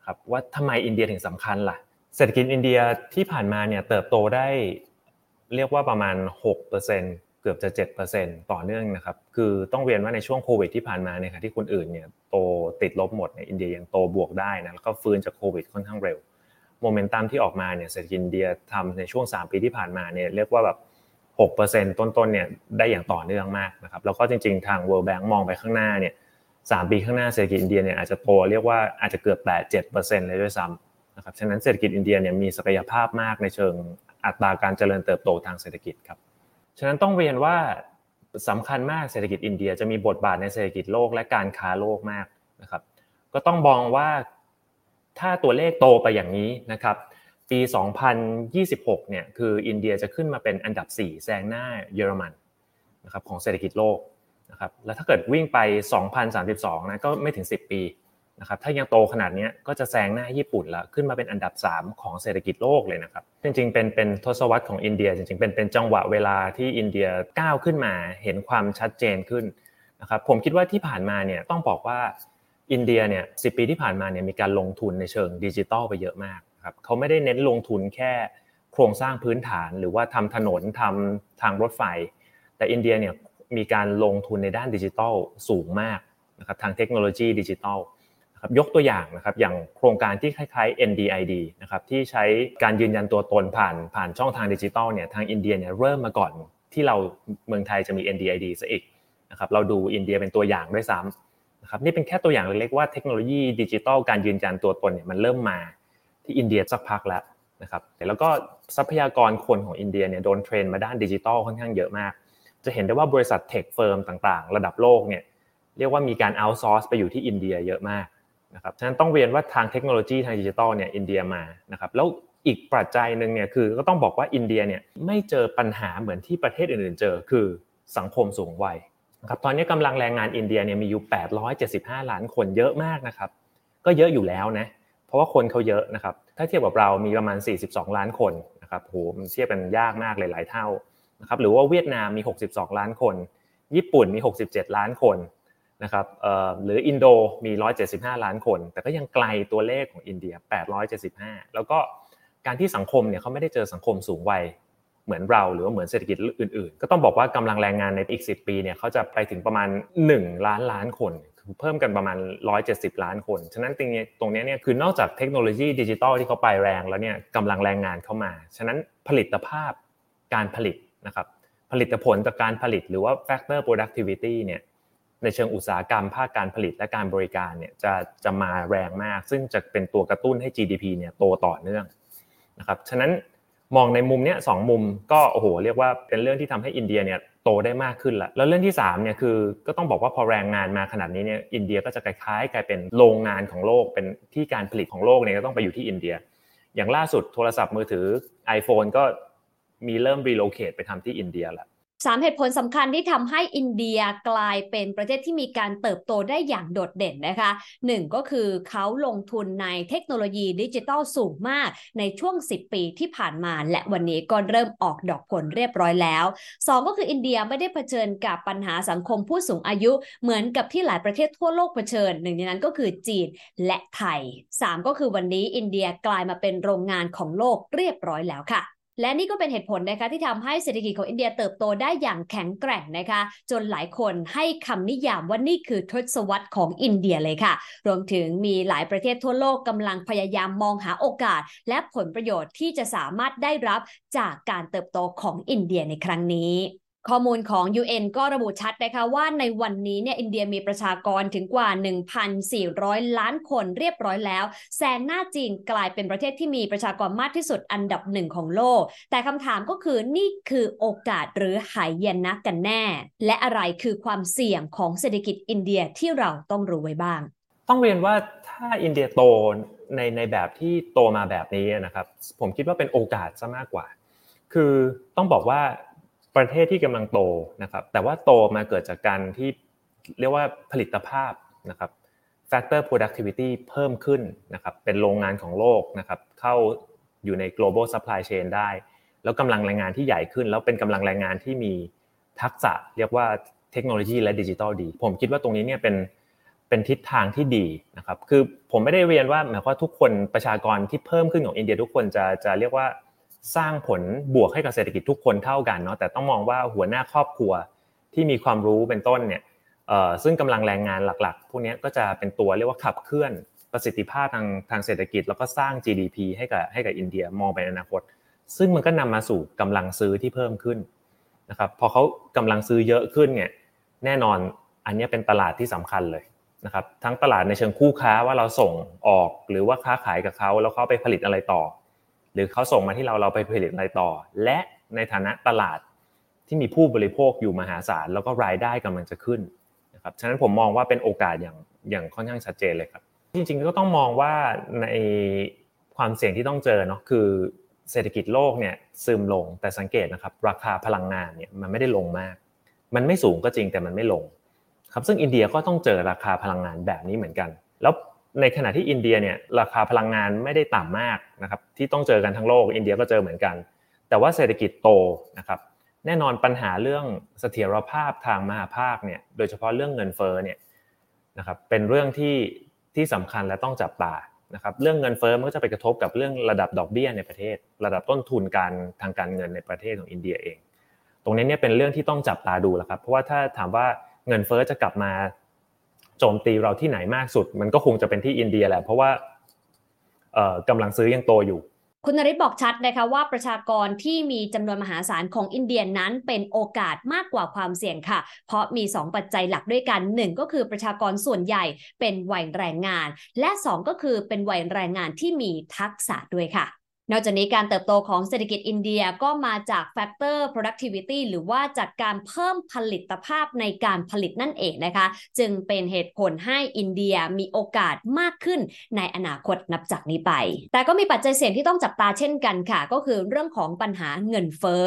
ครับว่าทำไมอินเดียถึงสำคัญล่ะเศรษฐกิจอินเดียที่ผ่านมาเนี่ยเติบโตได้เรียกว่าประมาณ 6%เกือบจะ7%ต่อเนื่องนะครับ คือต้องเรียนว่าในช่วงโควิดที่ผ่านมาเนี่ยที่คนอื่นเนี่ยโตติดลบหมดในอินเดียยังโตบวกได้นะแล้วก็ฟื้นจากโควิดค่อนข้างเร็วโมเมนตัมที่ออกมาเนี่ยเศรษฐกิจอินเดียทำในช่วง 3 ปีที่ผ่านมาเนี่ยเรียกว่าแบบ6%ต้นๆเนี่ยได้อย่างต่อเนื่องมากนะครับแล้วก็จริงๆทาง World Bank มองไปข้างหน้าเนี่ย สปีข้างหน้าเศรษฐกิจอินเดียเนี่ยอาจจะโตเรียกว่าอาจจะเกือบแตะ7%เซ็นต์เลยด้วยซ้ำนะครับฉะนั้นเศรษฐกิจอินเดียเนี่ยมีศักยภาพมากในเชิงอัตราการเจริญเติบโตทางเศรษฐกิจครับฉะนั้นต้องเรียนว่าสำคัญมากเศรษฐกิจอินเดียจะมีบทบาทในเศรษฐกิจโลกและการค้าโลกมากนะครับ ก็ต้องมองว่าถ้าตัวเลขโตไปอย่างนี้นะครับ ปี 2026 เนี่ยคืออินเดียจะขึ้นมาเป็นอันดับ 4 แซงหน้าเยอรมันนะครับของเศรษฐกิจโลก นะครับแล้วถ้าเกิดวิ่งไป 2032นะก็ไม่ถึง 10 ปีนะครับถ้ายังโตขนาดนี้ก็จะแซงหน้าญี่ปุ่นล้วขึ้นมาเป็นอันดับ 3 ของเศรษฐกิจโลกเลยนะครับจริงๆเป็นเป็นทศวรรษของอินเดีย จริงๆเป็นเป็นจังหวะเวลาที่อินเดียก้าวขึ้นมาเห็นความชัดเจนขึ้นนะครับผมคิดว่าที่ผ่านมาเนี่ยต้องบอกว่าอินเดียเนี่ยสิปีที่ผ่านมาเนี่ยมีการลงทุนในเชิงดิจิทัลไปเยอะมากครับเขาไม่ได้เน้นลงทุนแค่โครงสร้างพื้นฐาน หรือว่าทำถนนทำทางรถไฟ แต่อินเดียเนี่ย มีการลงทุนในด้านดิจิทัลสูงมากนะครับทางเทคโนโลยีดิจิทัลนะครับยกตัวอย่างนะครับอย่างโครงการที่คล้ายๆ NDID นะครับที่ใช้การยืนยันตัวตนผ่านผ่านช่องทางดิจิทัลเนี่ยทางอินเดียเนี่ยเริ่มมาก่อนที่เราเมืองไทยจะมี NDID ซะอีกนะครับเราดูอินเดียเป็นตัวอย่างด้วยซ้ำนะครับนี่เป็นแค่ตัวอย่างเล็กๆว่าเทคโนโลยีดิจิทัลการยืนยันตัวตนเนี่ยมันเริ่มมาที่อินเดียสักพักแล้วนะครับแล้วก็ทรัพยากรคนของอินเดียเนี่ยโดน train มาด้านดิจิทัลค่อนข้างเยอะมาก จะเห็นได้ว่าบริษัท tech firm ต่างๆ ระดับโลกเนี่ยเรียกว่ามีการ outsource ไปอยู่ที่อินเดียเยอะมากนะครับฉะนั้นต้องเรียนว่าทางเทคโนโลยีทางดิจิทัลเนี่ยอินเดียมานะครับแล้วอีกปัจจัยหนึ่งเนี่ยคือก็ต้องบอกว่าอินเดียเนี่ยไม่เจอปัญหาเหมือนที่ประเทศอื่นๆ เจอคือสังคมสูงวัยนะครับตอนนี้กำลังแรงงานอินเดียเนี่ยมีอยู่ 875 ล้านคนเยอะมากนะครับก็เยอะอยู่แล้วนะเพราะว่าคนเขาเยอะนะครับถ้าเทียบกับเรามีประมาณ 42 ล้านคนนะครับโหมันเทียบกันยากมากหลายเท่า นะครับหรือว่าเวียดนามมี 62 ล้านคน ญี่ปุ่นมี 67 ล้านคนนะครับหรืออินโดมี 175 ล้านคน แต่ก็ยังไกลตัวเลขของอินเดีย 875 แล้วก็การที่สังคมเนี่ยเขาไม่ได้เจอสังคมสูงวัยเหมือนเราหรือว่าเหมือนเศรษฐกิจอื่นๆ ก็ต้องบอกว่ากำลังแรงงานในอีก 10 ปีเนี่ยเขาจะไปถึงประมาณ 1 ล้านล้านคนเพิ่มกันประมาณ 170 ล้านคน ฉะนั้นตรงนี้ตรงนี้เนี่ยคือนอกจากเทคโนโลยีดิจิตอลที่เขาไปแรงแล้วเนี่ยกำลังแรงงานเข้ามา ฉะนั้นผลิตภาพการผลิต นะครับผลิตผลจากการผลิตหรือว่า factor productivity เนี่ยในเชิงอุตสาหกรรมภาคการผลิตและการบริการเนี่ยจะจะมาแรงมาก ซึ่งจะเป็นตัวกระตุ้นให้ GDP เนี่ยโตต่อเนื่องนะครับฉะนั้นมองในมุมเนี้ยสองมุมก็โอ้โหเรียกว่าเป็นเรื่องที่ทำให้อินเดียเนี่ยโตได้มากขึ้นละแล้วเรื่องที่3เนี่ยคือก็ต้องบอกว่าพอแรงงานมาขนาดนี้เนี่ยอินเดียก็จะคล้ายๆกลายเป็นโรงงานของโลกเป็นที่การผลิตของโลกเนี่ยก็ต้องไปอยู่ที่อินเดีย อย่างล่าสุดโทรศัพท์มือถือ iPhone ก็ มีเริ่ม relocate ไปทำที่อินเดียและสามเหตุผลสำคัญที่ทำให้อินเดียกลายเป็นประเทศที่มีการเติบโตได้อย่างโดดเด่นนะคะหนึ่งก็คือเขาลงทุนในเทคโนโลยีดิจิทัลสูงมากในช่วง 10 ปีที่ผ่านมา และวันนี้ก็เริ่มออกดอกผลเรียบร้อยแล้ว 2 ก็คืออินเดียไม่ได้เผชิญกับปัญหาสังคมผู้สูงอายุเหมือนกับที่หลายประเทศทั่วโลกเผชิญ หนึ่งในนั้นก็คือจีนและไทย 3 ก็คือวันนี้อินเดียกลายมาเป็นโรงงานของโลกเรียบร้อยแล้วค่ะ และนี่ก็เป็นเหตุผลนะคะที่ทำให้เศรษฐกิจของอินเดียเติบโตได้อย่างแข็งแกร่งนะคะ จนหลายคนให้คำนิยามว่านี่คือทศวรรษของอินเดียเลยค่ะ รวมถึงมีหลายประเทศทั่วโลกกำลังพยายามมองหาโอกาส และผลประโยชน์ที่จะสามารถได้รับจากการเติบโตของอินเดียในครั้งนี้ ข้อมูลของ UN ก็ระบุชัดนะคะว่าในวันนี้เนี่ยอินเดียมีประชากรถึงกว่า 1,400 ล้านคนเรียบร้อยแล้วแซงหน้าจีนกลายเป็นประเทศที่มีประชากรมากที่สุดอันดับหนึ่งของโลก แต่คำถามก็คือนี่คือโอกาสหรือหายเย็นะกันแน่ และอะไรคือความเสี่ยงของเศรษฐกิจอินเดียที่เราต้องรู้ไว้บ้าง ต้องเรียนว่าถ้าอินเดียโตในในแบบที่โตมาแบบนี้นะครับ ผมคิดว่าเป็นโอกาสซะมากกว่า คือต้องบอกว่า ประเทศที่กำลังโตนะครับ แต่ว่าโตมาเกิดจากการที่เรียกว่าผลิตภาพนะครับ factor productivity เพิ่มขึ้นนะครับ เป็นโรงงานของโลกนะครับ เข้าอยู่ใน global supply chain ได้ แล้วกำลังแรงงานที่ใหญ่ขึ้น แล้วเป็นกำลังแรงงานที่มีทักษะเรียกว่าเทคโนโลยีและดิจิทัลดี ผมคิดว่าตรงนี้เนี่ยเป็นเป็นทิศทางที่ดีนะครับ คือผมไม่ได้เรียนว่าหมายความว่าทุกคนประชากรที่เพิ่มขึ้นของอินเดียทุกคนจะจะเรียกว่า สร้างผลบวกให้กับเศรษฐกิจทุกคนเท่ากันเนาะแต่ต้องมองว่าหัวหน้าครอบครัวที่มีความรู้เป็นต้นเนี่ยซึ่งกำลังแรงงานหลักๆ พวกนี้ก็จะเป็นตัวเรียกว่าขับเคลื่อนประสิทธิภาพทางทางเศรษฐกิจ แล้วก็สร้าง GDP ให้กับให้กับอินเดียมองไปในอนาคต ซึ่งมันก็นำมาสู่กำลังซื้อที่เพิ่มขึ้นนะครับพอเขากำลังซื้อเยอะขึ้นเนี่ยแน่นอนอันนี้เป็นตลาดที่สำคัญเลยนะครับทั้งตลาดในเชิงคู่ค้าว่าเราส่งออกหรือว่าค้าขายกับเขาแล้วเขาไปผลิตอะไรต่อ หรือเขาส่งมาที่เราเราไปผลิตอะไรต่อ และในฐานะตลาดที่มีผู้บริโภคอยู่มหาศาลแล้วก็รายได้กำลังจะขึ้นนะครับฉะนั้นผมมองว่าเป็นโอกาสอย่างอย่างค่อนข้างชัดเจนเลยครับ จริงๆก็ต้องมองว่าในความเสี่ยงที่ต้องเจอเนาะคือเศรษฐกิจโลกเนี่ยซึมลงแต่สังเกตนะครับ ราคาพลังงานเนี่ยมันไม่ได้ลงมาก มันไม่สูงก็จริงแต่มันไม่ลง ครับซึ่งอินเดียก็ต้องเจอราคาพลังงานแบบนี้เหมือนกัน แล้ว ในขณะที่อินเดียเนี่ยราคาพลังงานไม่ได้ต่ำมากนะครับที่ต้องเจอกันทั้งโลกอินเดียก็เจอเหมือนกัน แต่ว่าเศรษฐกิจโตนะครับแน่นอนปัญหาเรื่องเสถียรภาพทางมหาภาคเนี่ยโดยเฉพาะเรื่องเงินเฟ้อเนี่ยนะครับเป็นเรื่องที่ที่สำคัญและต้องจับตานะครับเรื่องเงินเฟ้อมันก็จะไปกระทบกับเรื่องระดับดอกเบี้ยในประเทศ ระดับต้นทุนการทางการเงินในประเทศของอินเดียเอง ตรงนี้เนี่ยเป็นเรื่องที่ต้องจับตาดูแล้วครับเพราะว่าถ้าถามว่าเงินเฟ้อจะกลับมา โจมตีเราที่ไหนมากสุด มันก็คงจะเป็นที่อินเดียแหละเพราะว่ากำลังซื้อยังโตอยู่ คุณนริศบอกชัดนะคะว่าประชากรที่มีจำนวนมหาศาลของอินเดียนั้นเป็นโอกาสมากกว่าความเสี่ยงค่ะ เพราะมี 2 ปัจจัยหลักด้วยกัน 1 ก็คือประชากรส่วนใหญ่เป็นวัยแรงงาน และ 2 ก็คือเป็นวัยแรงงานที่มีทักษะด้วยค่ะ นอกจากนี้การเติบโตของเศรษฐกิจอินเดียก็มาจาก factor productivity หรือว่าจากการเพิ่มผลิตภาพในการผลิตนั่นเองนะคะ จึงเป็นเหตุผลให้อินเดียมีโอกาสมากขึ้นในอนาคตนับจากนี้ไป แต่ก็มีปัจจัยเสี่ยงที่ต้องจับตาเช่นกันค่ะ ก็คือเรื่องของปัญหาเงินเฟ้อ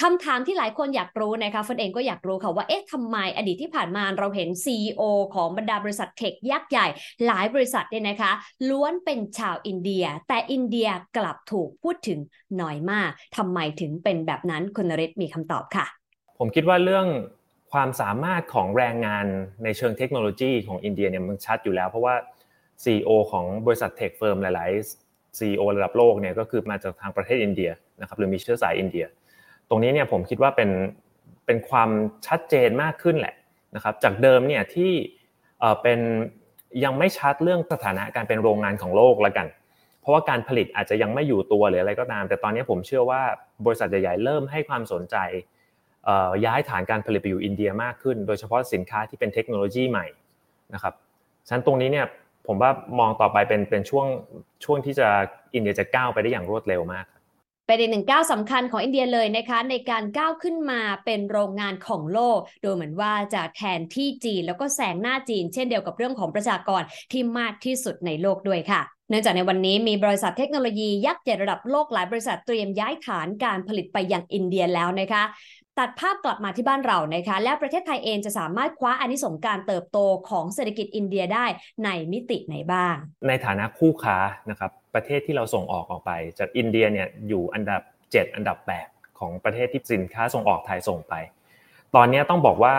คำถามที่หลายคนอยากรู้นะคะฟันเองก็อยากรู้ค่ะว่าเอ๊ะทำไมอดีตที่ผ่านมาเราเห็น CEO ของบรรดาบริษัท tech ยักษ์ใหญ่ หลายบริษัทเนี่ยนะคะ ล้วนเป็นชาวอินเดีย แต่อินเดียกลับถูกพูดถึงน้อยมากทำไมถึงเป็นแบบนั้นคุณนริศมีคำตอบค่ะ ผมคิดว่าเรื่องความสามารถของแรงงานในเชิงเทคโนโลยีของอินเดียเนี่ยมันชัดอยู่แล้ว เพราะว่า CEO ของบริษัท tech firm หลาย ๆ CEO ระดับโลกเนี่ยก็คือมาจากทางประเทศอินเดียนะครับหรือมีเชื้อสายอินเดีย ตรงนี้เนี่ยผมคิดว่าเป็นเป็นความชัดเจนมากขึ้นแหละนะครับจากเดิมเนี่ยที่เป็นยังไม่ชัดเรื่องสถานะการเป็นโรงงานของโลกแล้วกัน เพราะว่าการผลิตอาจจะยังไม่อยู่ตัวหรืออะไรก็ตาม แต่ตอนนี้ผมเชื่อว่าบริษัทใหญ่ๆเริ่มให้ความสนใจย้ายฐานการผลิตไปอยู่อินเดียมากขึ้น โดยเฉพาะสินค้าที่เป็นเทคโนโลยีใหม่นะครับฉะนั้นตรงนี้เนี่ยผมว่ามองต่อไปเป็นเป็นช่วงช่วงที่จะอินเดียจะก้าวไปได้อย่างรวดเร็วมาก เป็นอีกหนึ่งก้าวสำคัญของอินเดียเลยนะคะ ในการก้าวขึ้นมาเป็นโรงงานของโลก โดยเหมือนว่าจะแทนที่จีนแล้วก็แซงหน้าจีน เช่นเดียวกับเรื่องของประชากรที่มากที่สุดในโลกด้วยค่ะเนื่องจากในวันนี้มีบริษัทเทคโนโลยียักษ์ใหญ่ระดับโลกหลายบริษัทเตรียมย้ายฐานการผลิตไปยังอินเดียแล้วนะคะ ตัดภาพกลับมาที่บ้านเรานะคะ และประเทศไทยเองจะสามารถคว้าอานิสงการเติบโตของเศรษฐกิจอินเดียได้ในมิติไหนบ้าง ในฐานะคู่ค้านะครับประเทศที่เราส่งออกออกไป จากอินเดียเนี่ยอยู่อันดับ 7 อันดับ 8 ของประเทศที่สินค้าส่งออกไทยส่งไป ตอนนี้ต้องบอกว่า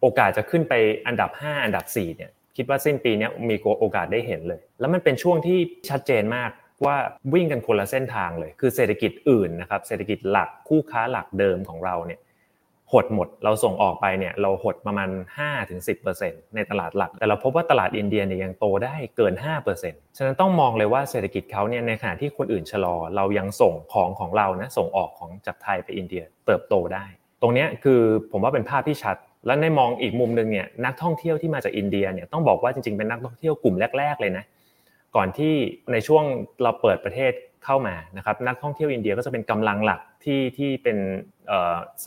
โอกาสจะขึ้นไปอันดับ 5 อันดับ4เนี่ยคิดว่าสิ้นปีนี้มีโอกาสได้เห็นเลย แล้วมันเป็นช่วงที่ชัดเจนมากว่าวิ่งกันคนละเส้นทางเลย คือเศรษฐกิจอื่นนะครับเศรษฐกิจหลักคู่ค้าหลักเดิมของเราเนี่ย หดหมด เราส่งออกไปเนี่ยเราหดประมาณ 5-10%ในตลาดหลัก แต่เราพบว่าตลาดอินเดียเนี่ยยังโตได้เกิน 5%ฉะนั้นต้องมองเลยว่าเศรษฐกิจเขาเนี่ยในขณะที่คนอื่นชะลอ เรายังส่งของของเรานะส่งออกของจากไทยไปอินเดียเติบโตได้ ตรงนี้คือผมว่าเป็นภาพที่ชัด และในมองอีกมุมหนึ่งเนี่ยนักท่องเที่ยวที่มาจากอินเดียเนี่ยต้องบอกว่าจริงๆเป็นนักท่องเที่ยวกลุ่มแรก ๆเลยนะก่อนที่ในช่วงเราเปิดประเทศ เข้ามานะครับนักท่องเที่ยวอินเดียก็จะเป็นกำลังหลักที่ที่เป็น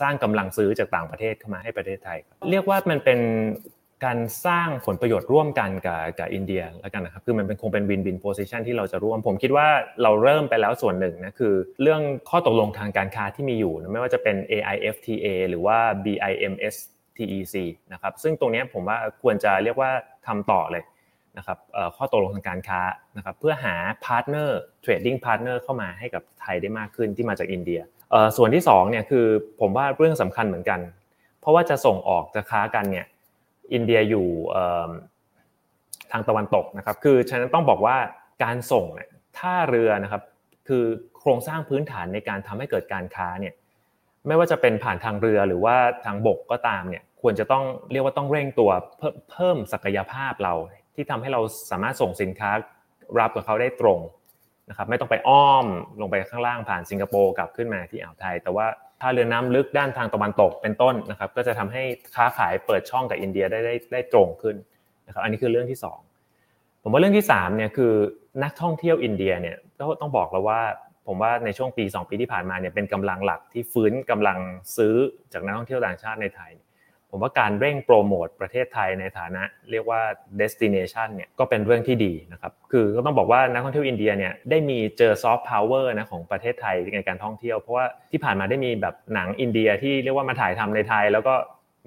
สร้างกำลังซื้อจากต่างประเทศเข้ามาให้ประเทศไทย เรียกว่ามันเป็นการสร้างผลประโยชน์ร่วมกันกับกับอินเดียแล้วกันนะครับคือมันเป็นคงเป็น win-win position ที่เราจะร่วม ผมคิดว่าเราเริ่มไปแล้วส่วนหนึ่งนะคือ เรื่องข้อตกลงทางการค้าที่มีอยู่ไม่ว่าจะเป็น AIFTA หรือว่า BIMSTEC นะครับซึ่งตรงนี้ผมว่าควรจะเรียกว่าทำต่อเลย นะครับข้อตกลงทางการค้านะครับเพื่อหา partner trading partner เข้ามาให้กับไทยได้มากขึ้นที่มาจากอินเดียส่วนที่2เนี่ยคือผมว่าเรื่องสำคัญเหมือนกัน เพราะว่าจะส่งออกจะค้ากันเนี่ยอินเดียอยู่ทางตะวันตกนะครับคือฉะนั้นต้องบอกว่าการส่งเนี่ยท่าเรือนะครับคือโครงสร้างพื้นฐานในการทำให้เกิดการค้าเนี่ยไม่ว่าจะเป็นผ่านทางเรือหรือว่าทางบกก็ตามเนี่ยควรจะต้องเรียกว่าต้องเร่งตัวเพิ่มศักยภาพเรา ที่ทำให้เราสามารถส่งสินค้ารับกับเขาได้ตรงนะครับไม่ต้องไปอ้อมลงไปข้างล่างผ่านสิงคโปร์กลับขึ้นมาที่อ่าวไทย แต่ว่าถ้าเรือน้ำลึกด้านทางตะวันตกเป็นต้นนะครับ ก็จะทำให้ค้าขายเปิดช่องกับอินเดียได้ได้ได้ตรงขึ้นนะครับอันนี้คือเรื่องที่ 2 ผมว่าเรื่องที่3เนี่ยคือนักท่องเที่ยวอินเดียเนี่ยก็ต้องบอกแล้วว่าผมว่าในช่วงปี 2 ปีที่ผ่านมาเนี่ยเป็นกำลังหลักที่ฟื้นกำลังซื้อจากนักท่องเที่ยวต่างชาติในไทย ผมว่าการเร่งโปรโมทประเทศไทยในฐานะเรียกว่า destination เนี่ยก็เป็นเรื่องที่ดีนะครับคือก็ต้องบอกว่านักท่องเที่ยวอินเดียเนี่ยได้มีเจอซอฟต์พาวเวอร์นะของประเทศไทยในการท่องเที่ยว เพราะว่าที่ผ่านมาได้มีแบบหนังอินเดียที่เรียกว่ามาถ่ายทำในไทย แล้วก็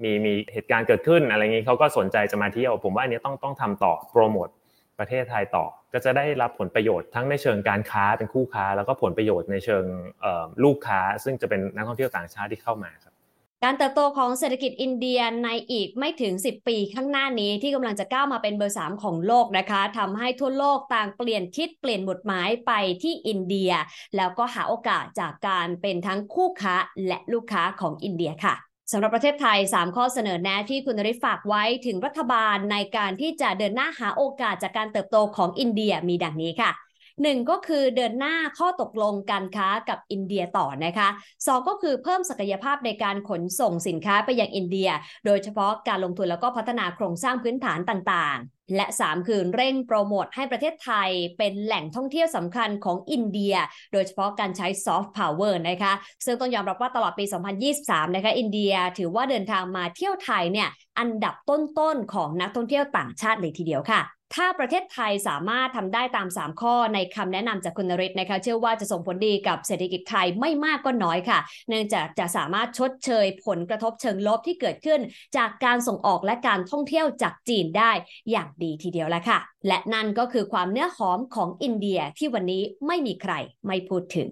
มีมีเหตุการณ์เกิดขึ้นอะไรเงี้ยเขาก็สนใจจะมาเที่ยว ผมว่าอันนี้ต้องต้องทำต่อโปรโมทประเทศไทยต่อ ก็จะได้รับผลประโยชน์ทั้งในเชิงการค้าเป็นคู่ค้า แล้วก็ผลประโยชน์ในเชิงลูกค้า ซึ่งจะเป็นนักท่องเที่ยวต่างชาติที่เข้ามาครับ การเติบโตของเศรษฐกิจอินเดียในอีกไม่ถึง 10 ปีข้างหน้านี้ที่กำลังจะก้าวมาเป็นเบอร์ 3 ของโลกนะคะทำให้ทั่วโลกต่างเปลี่ยนทิศเปลี่ยนหมุดหมายไปที่อินเดีย แล้วก็หาโอกาสจากการเป็นทั้งคู่ค้าและลูกค้าของอินเดียค่ะสำหรับประเทศไทย 3 ข้อเสนอแนะที่คุณนริฝากไว้ถึงรัฐบาลในการที่จะเดินหน้าหาโอกาสจากการเติบโตของอินเดียมีดังนี้ค่ะ หนึ่งก็คือเดินหน้าข้อตกลงการค้ากับอินเดียต่อนะคะสองก็คือเพิ่มศักยภาพในการขนส่งสินค้าไปยังอินเดีย โดยเฉพาะการลงทุนแล้วก็พัฒนาโครงสร้างพื้นฐานต่างๆและ 3 คือเร่งโปรโมทให้ประเทศไทยเป็นแหล่งท่องเที่ยวสำคัญของอินเดีย โดยเฉพาะการใช้ซอฟต์พาวเวอร์นะคะ ซึ่งต้องยอมรับว่าตลอดปี 2023 นะคะ อินเดียถือว่าเดินทางมาเที่ยวไทยเนี่ยอันดับต้นๆของนักท่องเที่ยวต่างชาติเลยทีเดียวค่ะ ถ้าประเทศไทยสามารถทำได้ตาม 3 ข้อในคำแนะนำจากคุณนริศนะคะ เชื่อว่าจะส่งผลดีกับเศรษฐกิจไทยไม่มากก็น้อยค่ะ เนื่องจากจะสามารถชดเชยผลกระทบเชิงลบที่เกิดขึ้น จากการส่งออกและการท่องเที่ยวจากจีนได้อย่างดีทีเดียวแล้วค่ะ และนั่นก็คือความเนื้อหอมของอินเดียที่วันนี้ไม่มีใครไม่พูดถึง